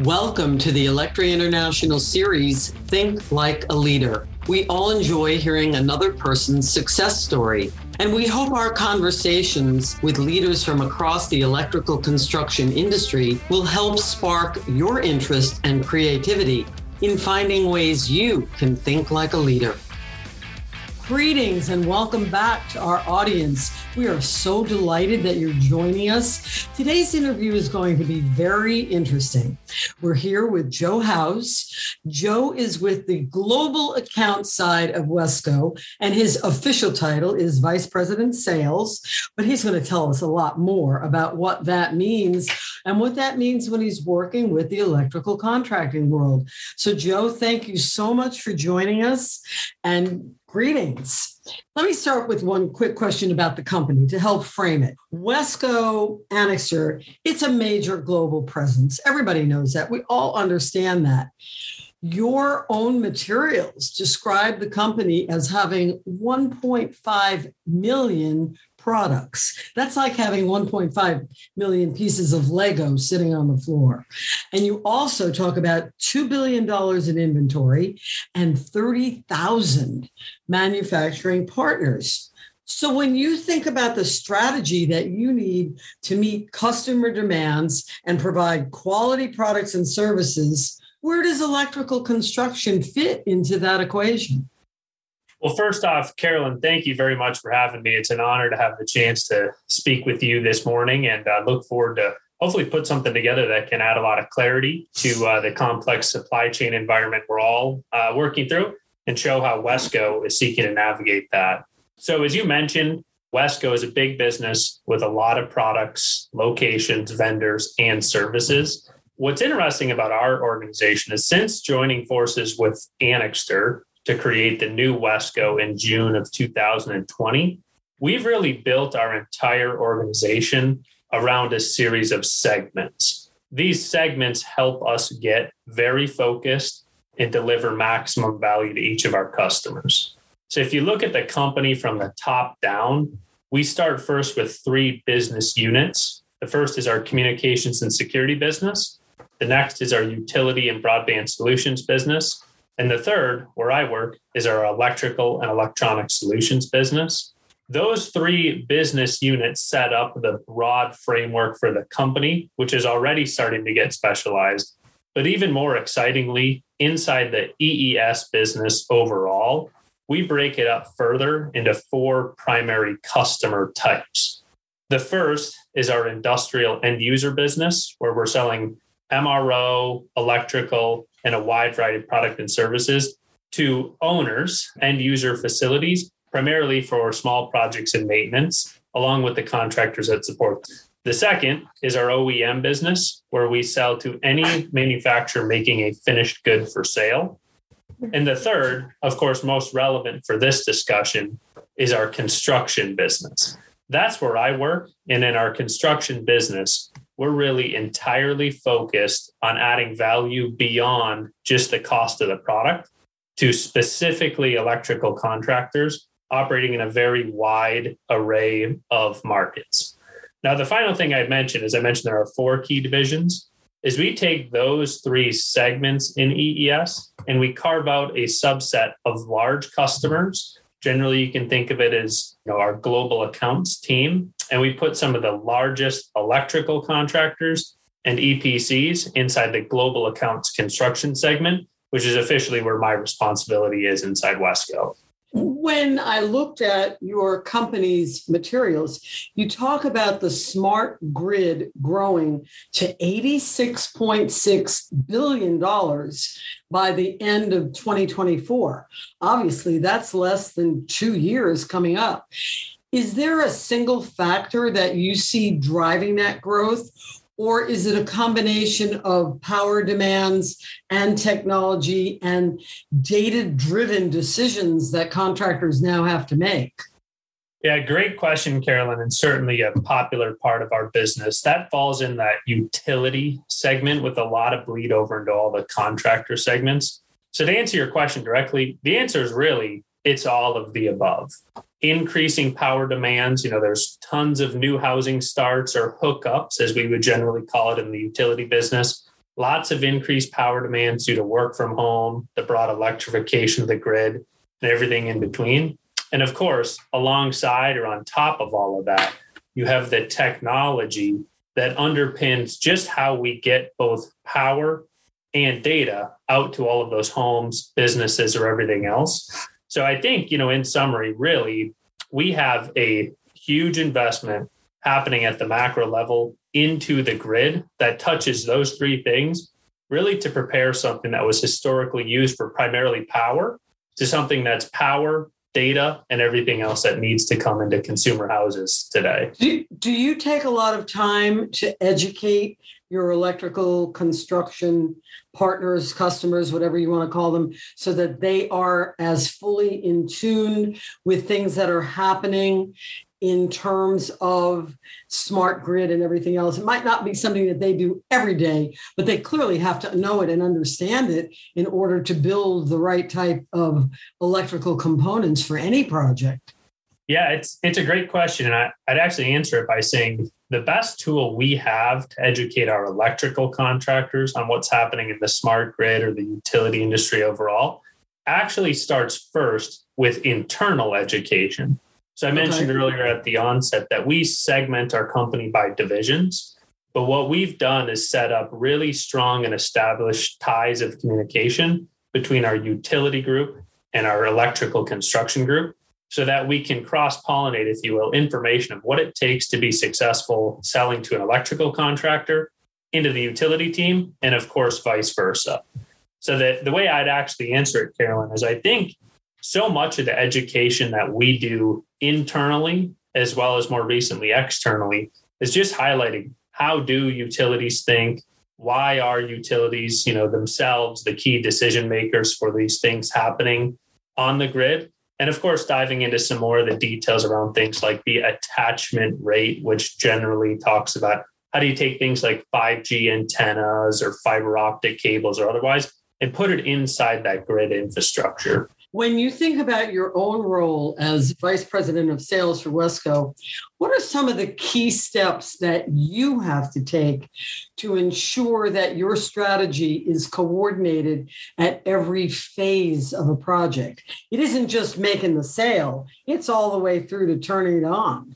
Welcome to the Electri International series, Think Like a Leader. We all enjoy hearing another person's success story, and we hope our conversations with leaders from across the electrical construction industry will help spark your interest and creativity in finding ways you can think like a leader. Greetings and welcome back to our audience. We are so delighted that you're joining us. Today's interview is going to be very interesting. We're here with Joe House. Joe is with the global account side of Wesco, and his official title is Vice President Sales. But he's going to tell us a lot more about what that means and what that means when he's working with the electrical contracting world. So, Joe, thank you so much for joining us. And Greetings. Let me start with one quick question about the company to help frame it. Wesco Anixter, it's a major global presence. Everybody knows that. We all understand that. Your own materials describe the company as having 1.5 million products. That's like having 1.5 million pieces of Lego sitting on the floor. And you also talk about $2 billion in inventory and 30,000 manufacturing partners. So, when you think about the strategy that you need to meet customer demands and provide quality products and services, where does electrical construction fit into that equation? Well, first off, Carolyn, thank you very much for having me. It's an honor to have the chance to speak with you this morning and I look forward to hopefully put something together that can add a lot of clarity to uh, the complex supply chain environment we're all uh, working through and show how Wesco is seeking to navigate that. So, as you mentioned, Wesco is a big business with a lot of products, locations, vendors, and services. What's interesting about our organization is since joining forces with Anixter, to create the new Wesco in June of 2020, we've really built our entire organization around a series of segments. These segments help us get very focused and deliver maximum value to each of our customers. So, if you look at the company from the top down, we start first with three business units. The first is our communications and security business. The next is our utility and broadband solutions business. And the third, where I work, is our electrical and electronic solutions business. Those three business units set up the broad framework for the company, which is already starting to get specialized. But even more excitingly, inside the EES business overall, we break it up further into four primary customer types. The first is our industrial end user business, where we're selling MRO, electrical, and a wide variety of product and services to owners and user facilities, primarily for small projects and maintenance, along with the contractors that support. The second is our OEM business, where we sell to any manufacturer making a finished good for sale. And the third, of course, most relevant for this discussion, is our construction business. That's where I work. And in our construction business, we're really entirely focused on adding value beyond just the cost of the product to specifically electrical contractors operating in a very wide array of markets. Now, the final thing I'd mention is I mentioned there are four key divisions. Is we take those three segments in EES and we carve out a subset of large customers. Generally, you can think of it as you know, our global accounts team and we put some of the largest electrical contractors and EPCs inside the global accounts construction segment, which is officially where my responsibility is inside Wesco. When I looked at your company's materials, you talk about the smart grid growing to $86.6 billion by the end of 2024. Obviously, that's less than two years coming up. Is there a single factor that you see driving that growth? Or is it a combination of power demands and technology and data driven decisions that contractors now have to make? Yeah, great question, Carolyn, and certainly a popular part of our business. That falls in that utility segment with a lot of bleed over into all the contractor segments. So, to answer your question directly, the answer is really it's all of the above increasing power demands. You know, there's tons of new housing starts or hookups, as we would generally call it in the utility business, lots of increased power demands due to work from home, the broad electrification of the grid, and everything in between. And of course, alongside or on top of all of that, you have the technology that underpins just how we get both power and data out to all of those homes, businesses, or everything else. So I think, you know, in summary, really, we have a huge investment happening at the macro level into the grid that touches those three things, really to prepare something that was historically used for primarily power to something that's power, data, and everything else that needs to come into consumer houses today. Do, do you take a lot of time to educate your electrical construction partners, customers, whatever you want to call them, so that they are as fully in tune with things that are happening in terms of smart grid and everything else. It might not be something that they do every day, but they clearly have to know it and understand it in order to build the right type of electrical components for any project. Yeah, it's it's a great question. And I, I'd actually answer it by saying the best tool we have to educate our electrical contractors on what's happening in the smart grid or the utility industry overall actually starts first with internal education. So I mentioned okay. earlier at the onset that we segment our company by divisions. But what we've done is set up really strong and established ties of communication between our utility group and our electrical construction group so that we can cross pollinate, if you will, information of what it takes to be successful selling to an electrical contractor into the utility team, and of course, vice versa. So that the way I'd actually answer it, Carolyn, is I think so much of the education that we do internally, as well as more recently externally, is just highlighting how do utilities think, why are utilities, you know, themselves the key decision makers for these things happening on the grid and of course, diving into some more of the details around things like the attachment rate, which generally talks about how do you take things like 5G antennas or fiber optic cables or otherwise and put it inside that grid infrastructure. When you think about your own role as vice president of sales for Wesco, what are some of the key steps that you have to take to ensure that your strategy is coordinated at every phase of a project? It isn't just making the sale, it's all the way through to turning it on.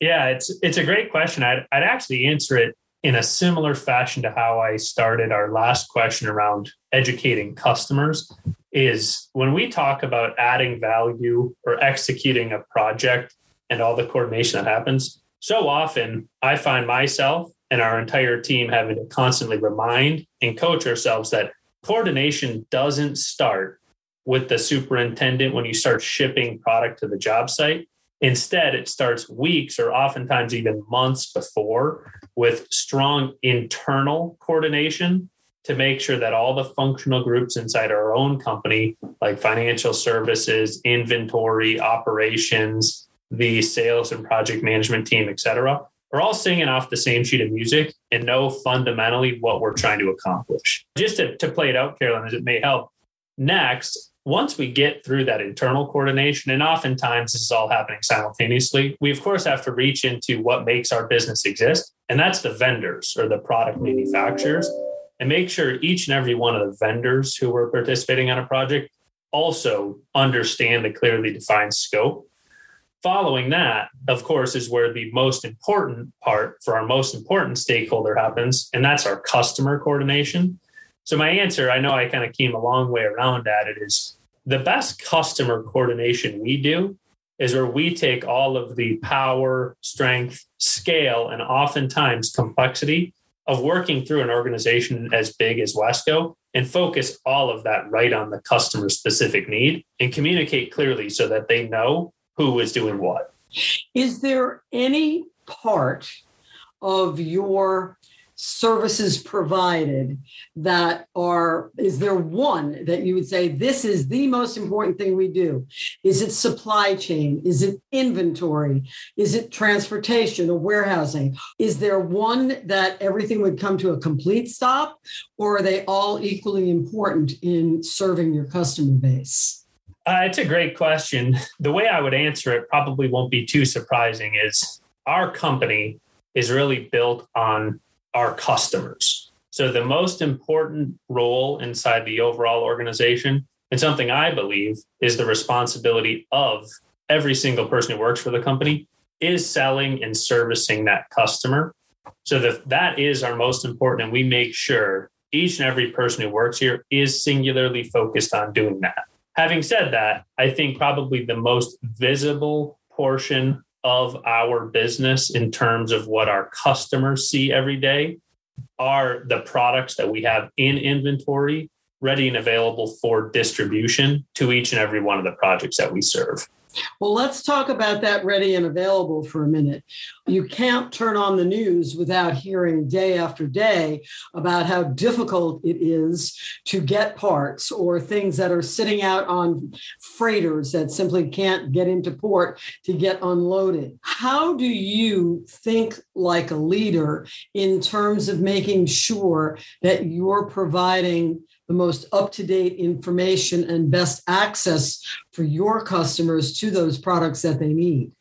Yeah, it's it's a great question. I'd, I'd actually answer it in a similar fashion to how I started our last question around educating customers is when we talk about adding value or executing a project and all the coordination that happens, so often I find myself and our entire team having to constantly remind and coach ourselves that coordination doesn't start with the superintendent when you start shipping product to the job site. Instead, it starts weeks or oftentimes even months before with strong internal coordination to make sure that all the functional groups inside our own company, like financial services, inventory, operations, the sales and project management team, et cetera, are all singing off the same sheet of music and know fundamentally what we're trying to accomplish. Just to, to play it out, Carolyn, as it may help. Next, once we get through that internal coordination, and oftentimes this is all happening simultaneously, we of course have to reach into what makes our business exist, and that's the vendors or the product manufacturers, and make sure each and every one of the vendors who are participating on a project also understand the clearly defined scope. Following that, of course, is where the most important part for our most important stakeholder happens, and that's our customer coordination. So my answer, I know I kind of came a long way around at it, is the best customer coordination we do is where we take all of the power, strength, scale, and oftentimes complexity of working through an organization as big as Wesco and focus all of that right on the customer specific need and communicate clearly so that they know who is doing what. Is there any part of your services provided that are is there one that you would say this is the most important thing we do? Is it supply chain? Is it inventory? Is it transportation or warehousing? Is there one that everything would come to a complete stop or are they all equally important in serving your customer base? Uh, it's a great question. The way i would answer it probably won't be too surprising is our company is really built on our customers. So, the most important role inside the overall organization, and something I believe is the responsibility of every single person who works for the company, is selling and servicing that customer. So, that that is our most important, and we make sure each and every person who works here is singularly focused on doing that. Having said that, I think probably the most visible portion of our business in terms of what our customers see every day are the products that we have in inventory ready and available for distribution to each and every one of the projects that we serve. Well, let's talk about that ready and available for a minute. You can't turn on the news without hearing day after day about how difficult it is to get parts or things that are sitting out on freighters that simply can't get into port to get unloaded. How do you think like a leader in terms of making sure that you're providing the most up to date information and best access for your customers to those products that they need?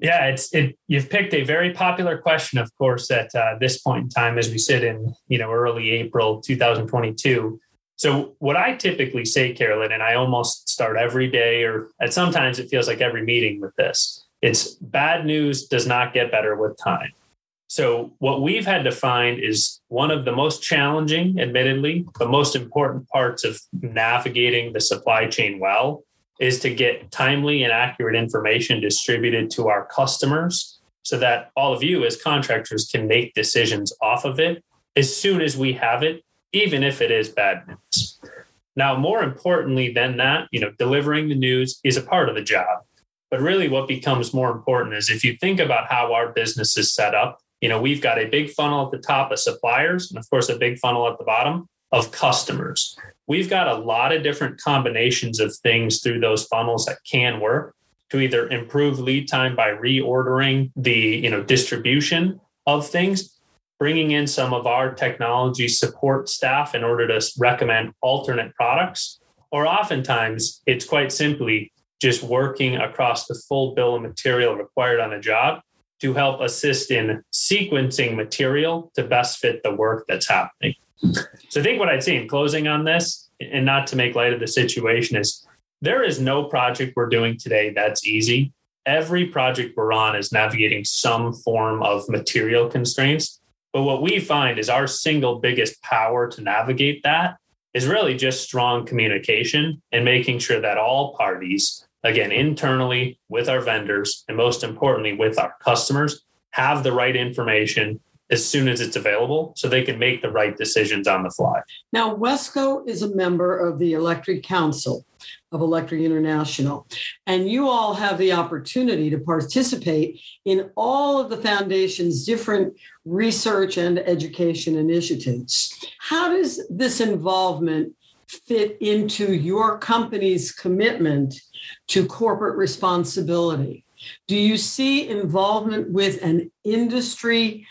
Yeah, it's it. You've picked a very popular question, of course, at uh, this point in time, as we sit in you know early April 2022. So, what I typically say, Carolyn, and I almost start every day, or at sometimes it feels like every meeting with this. It's bad news does not get better with time. So, what we've had to find is one of the most challenging, admittedly, but most important parts of navigating the supply chain well is to get timely and accurate information distributed to our customers so that all of you as contractors can make decisions off of it as soon as we have it, even if it is bad news. Now, more importantly than that, you know, delivering the news is a part of the job. But really, what becomes more important is if you think about how our business is set up, you know, we've got a big funnel at the top of suppliers, and of course, a big funnel at the bottom of customers. We've got a lot of different combinations of things through those funnels that can work to either improve lead time by reordering the you know distribution of things bringing in some of our technology support staff in order to recommend alternate products or oftentimes it's quite simply just working across the full bill of material required on a job to help assist in sequencing material to best fit the work that's happening. So I think what I'd say in closing on this, and not to make light of the situation, is there is no project we're doing today that's easy. Every project we're on is navigating some form of material constraints. But what we find is our single biggest power to navigate that is really just strong communication and making sure that all parties again, internally with our vendors, and most importantly, with our customers, have the right information as soon as it's available so they can make the right decisions on the fly. Now, Wesco is a member of the Electri Council of Electri International, and you all have the opportunity to participate in all of the foundation's different research and education initiatives. How does this involvement fit into your company's commitment to corporate responsibility? Do you see involvement with an industry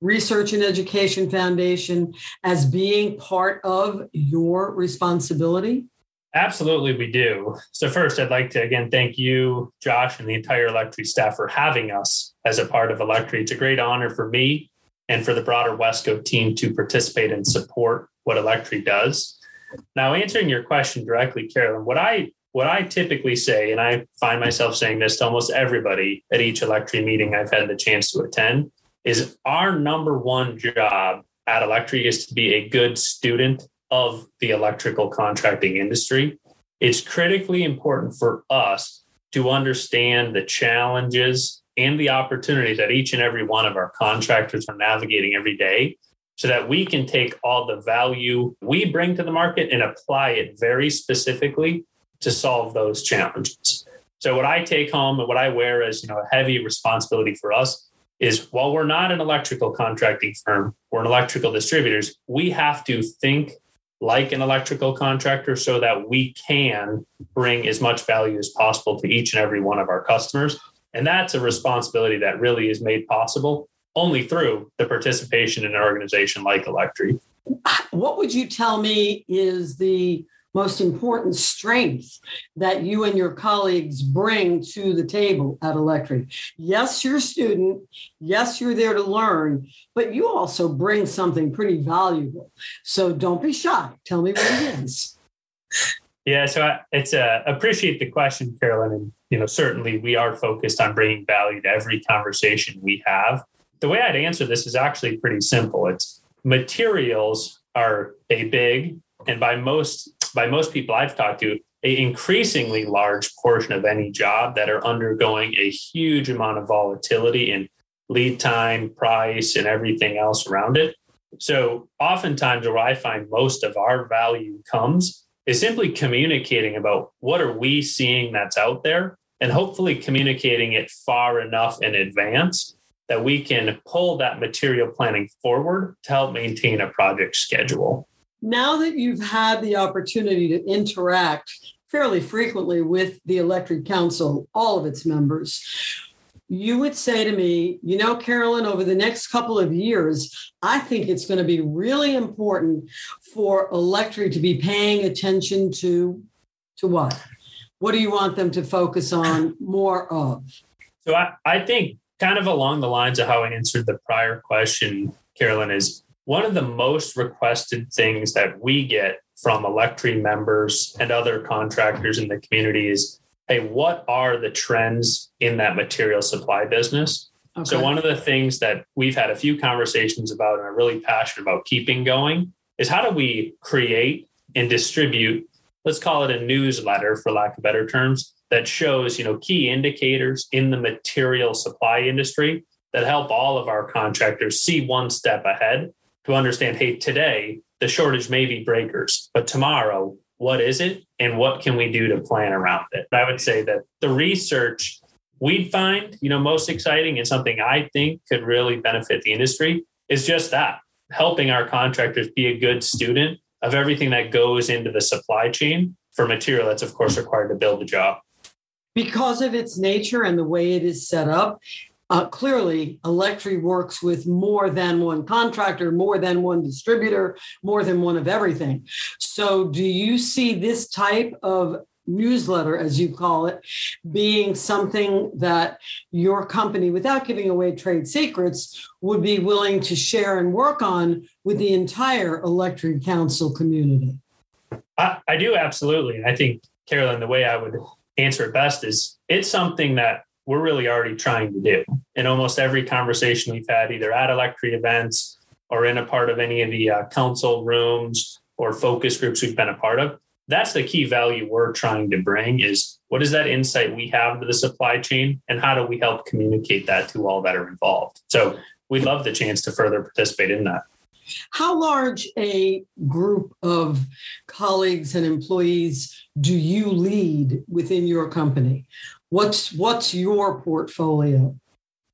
research and education foundation as being part of your responsibility? Absolutely, we do. So, first, I'd like to again thank you, Josh, and the entire Electri staff for having us as a part of Electri. It's a great honor for me and for the broader Wesco team to participate and support what Electri does. Now, answering your question directly, Carolyn, what I what I typically say, and I find myself saying this to almost everybody at each Electri meeting I've had the chance to attend, is our number one job at Electri is to be a good student of the electrical contracting industry. It's critically important for us to understand the challenges and the opportunities that each and every one of our contractors are navigating every day so that we can take all the value we bring to the market and apply it very specifically to solve those challenges. So what I take home and what I wear as, you know, a heavy responsibility for us is while we're not an electrical contracting firm, we're an electrical distributors, we have to think like an electrical contractor so that we can bring as much value as possible to each and every one of our customers. And that's a responsibility that really is made possible only through the participation in an organization like Electri. What would you tell me is the most important strength that you and your colleagues bring to the table at Electri? Yes, you're a student. Yes, you're there to learn, but you also bring something pretty valuable. So don't be shy. Tell me what it is. Yeah, so I, it's uh, appreciate the question, Carolyn, and you know certainly we are focused on bringing value to every conversation we have. The way I'd answer this is actually pretty simple. It's materials are a big and by most by most people I've talked to, a increasingly large portion of any job that are undergoing a huge amount of volatility in lead time, price, and everything else around it. So oftentimes where I find most of our value comes is simply communicating about what are we seeing that's out there and hopefully communicating it far enough in advance that we can pull that material planning forward to help maintain a project schedule. Now that you've had the opportunity to interact fairly frequently with the Electri Council, all of its members, you would say to me, you know, Carolyn, over the next couple of years, I think it's going to be really important for Electri to be paying attention to to what? What do you want them to focus on more of? So I, I think kind of along the lines of how I answered the prior question, Carolyn, is one of the most requested things that we get from Electri members and other contractors in the community is hey, what are the trends in that material supply business? Okay. So, one of the things that we've had a few conversations about and are really passionate about keeping going is how do we create and distribute, let's call it a newsletter for lack of better terms, that shows you know key indicators in the material supply industry that help all of our contractors see one step ahead to understand hey today the shortage may be breakers but tomorrow what is it and what can we do to plan around it? I would say that the research we'd find you know most exciting and something i think could really benefit the industry is just that helping our contractors be a good student of everything that goes into the supply chain for material that's of course required to build the job because of its nature and the way it is set up, uh, clearly Electri works with more than one contractor, more than one distributor, more than one of everything. So, do you see this type of newsletter, as you call it, being something that your company, without giving away trade secrets, would be willing to share and work on with the entire Electri Council community? I, I do absolutely. I think, Carolyn, the way I would answer it best is it's something that we're really already trying to do. In almost every conversation we've had, either at Electri events or in a part of any of the uh, council rooms or focus groups we've been a part of, that's the key value we're trying to bring is what is that insight we have to the supply chain and how do we help communicate that to all that are involved so we'd love the chance to further participate in that how large a group of colleagues and employees do you lead within your company? What's what's your portfolio?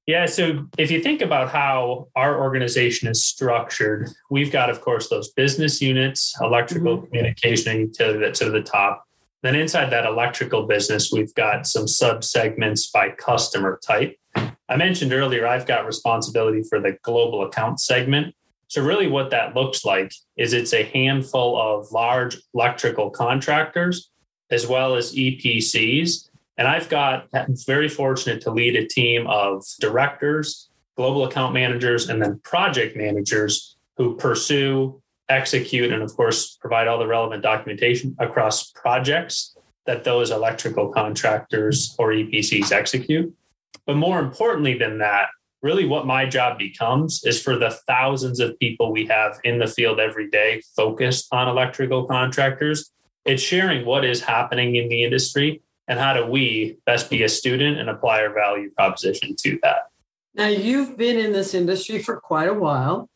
Yeah, so if you think about how our organization is structured, we've got, of course, those business units, electrical mm-hmm. communication and utility that's at the top. Then inside that electrical business, we've got some sub segments by customer type. I mentioned earlier, I've got responsibility for the global account segment. So, really, what that looks like is it's a handful of large electrical contractors as well as EPCs. And I've got very fortunate to lead a team of directors, global account managers, and then project managers who pursue, execute, and of course, provide all the relevant documentation across projects that those electrical contractors or EPCs execute. But more importantly than that, really what my job becomes is for the thousands of people we have in the field every day focused on electrical contractors. It's sharing what is happening in the industry and how do we best be a student and apply our value proposition to that now you've been in this industry for quite a while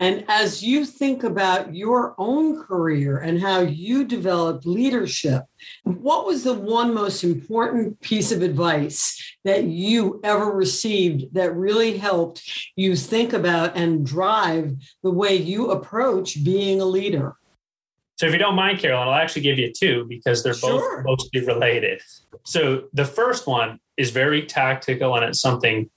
and as you think about your own career and how you developed leadership, what was the one most important piece of advice that you ever received that really helped you think about and drive the way you approach being a leader? So, if you don't mind, Carolyn, I'll actually give you two because they're sure. both mostly related. So, the first one is very tactical and it's something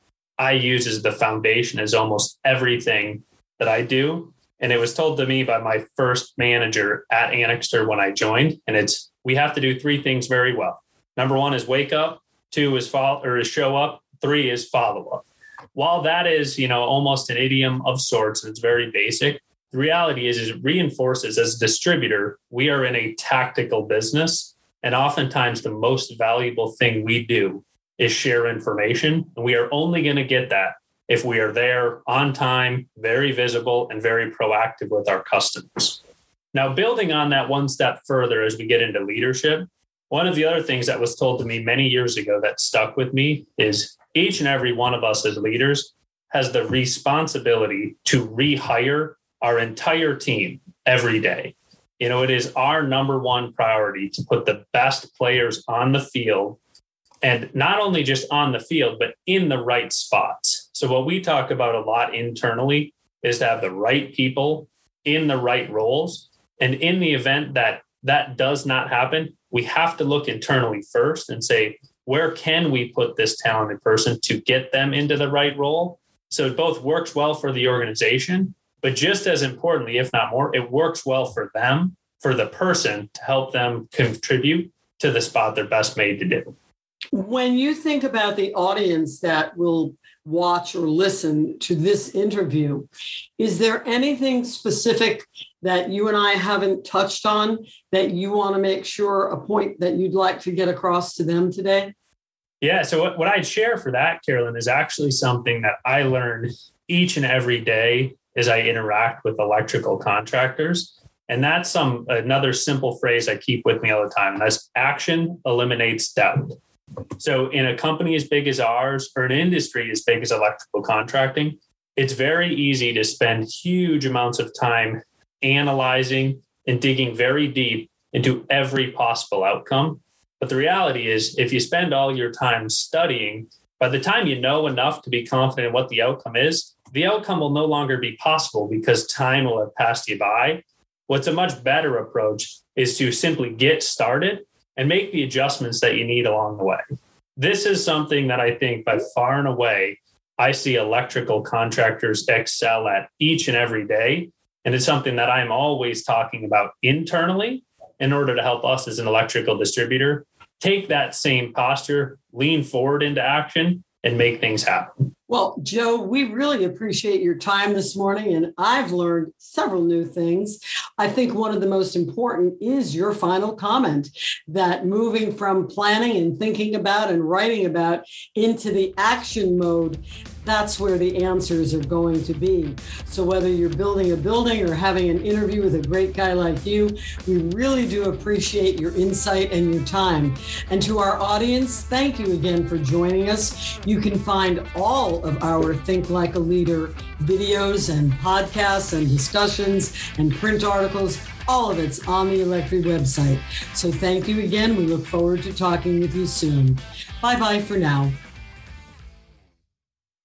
I use as the foundation is almost everything that I do. And it was told to me by my first manager at Anixter when I joined. And it's we have to do three things very well. Number one is wake up, two is follow or is show up, three is follow up. While that is, you know, almost an idiom of sorts, and it's very basic, the reality is, is it reinforces as a distributor, we are in a tactical business. And oftentimes the most valuable thing we do is share information. And we are only going to get that if we are there on time, very visible, and very proactive with our customers. Now, building on that one step further as we get into leadership, one of the other things that was told to me many years ago that stuck with me is each and every one of us as leaders has the responsibility to rehire our entire team every day. You know, it is our number one priority to put the best players on the field and not only just on the field, but in the right spots. So, what we talk about a lot internally is to have the right people in the right roles. And in the event that that does not happen, we have to look internally first and say, where can we put this talented person to get them into the right role? So it both works well for the organization, but just as importantly, if not more, it works well for them, for the person to help them contribute to the spot they're best made to do. When you think about the audience that will watch or listen to this interview, is there anything specific that you and I haven't touched on that you want to make sure a point that you'd like to get across to them today? Yeah. So, what, what I'd share for that, Carolyn, is actually something that I learn each and every day as I interact with electrical contractors. And that's some another simple phrase I keep with me all the time. That's action eliminates doubt. So, in a company as big as ours or an industry as big as electrical contracting, it's very easy to spend huge amounts of time analyzing and digging very deep into every possible outcome. But the reality is, if you spend all your time studying, by the time you know enough to be confident in what the outcome is, the outcome will no longer be possible because time will have passed you by. What's a much better approach is to simply get started and make the adjustments that you need along the way. This is something that I think by far and away, I see electrical contractors excel at each and every day. And it's something that I'm always talking about internally in order to help us as an electrical distributor take that same posture, lean forward into action, and make things happen. Well, Joe, we really appreciate your time this morning, and I've learned several new things. I think one of the most important is your final comment that moving from planning and thinking about and writing about into the action mode that's where the answers are going to be. So, whether you're building a building or having an interview with a great guy like you, we really do appreciate your insight and your time. And to our audience, thank you again for joining us. You can find all of our Think Like a Leader videos and podcasts and discussions and print articles. All of it's on the Electri website. So, thank you again. We look forward to talking with you soon. Bye bye for now.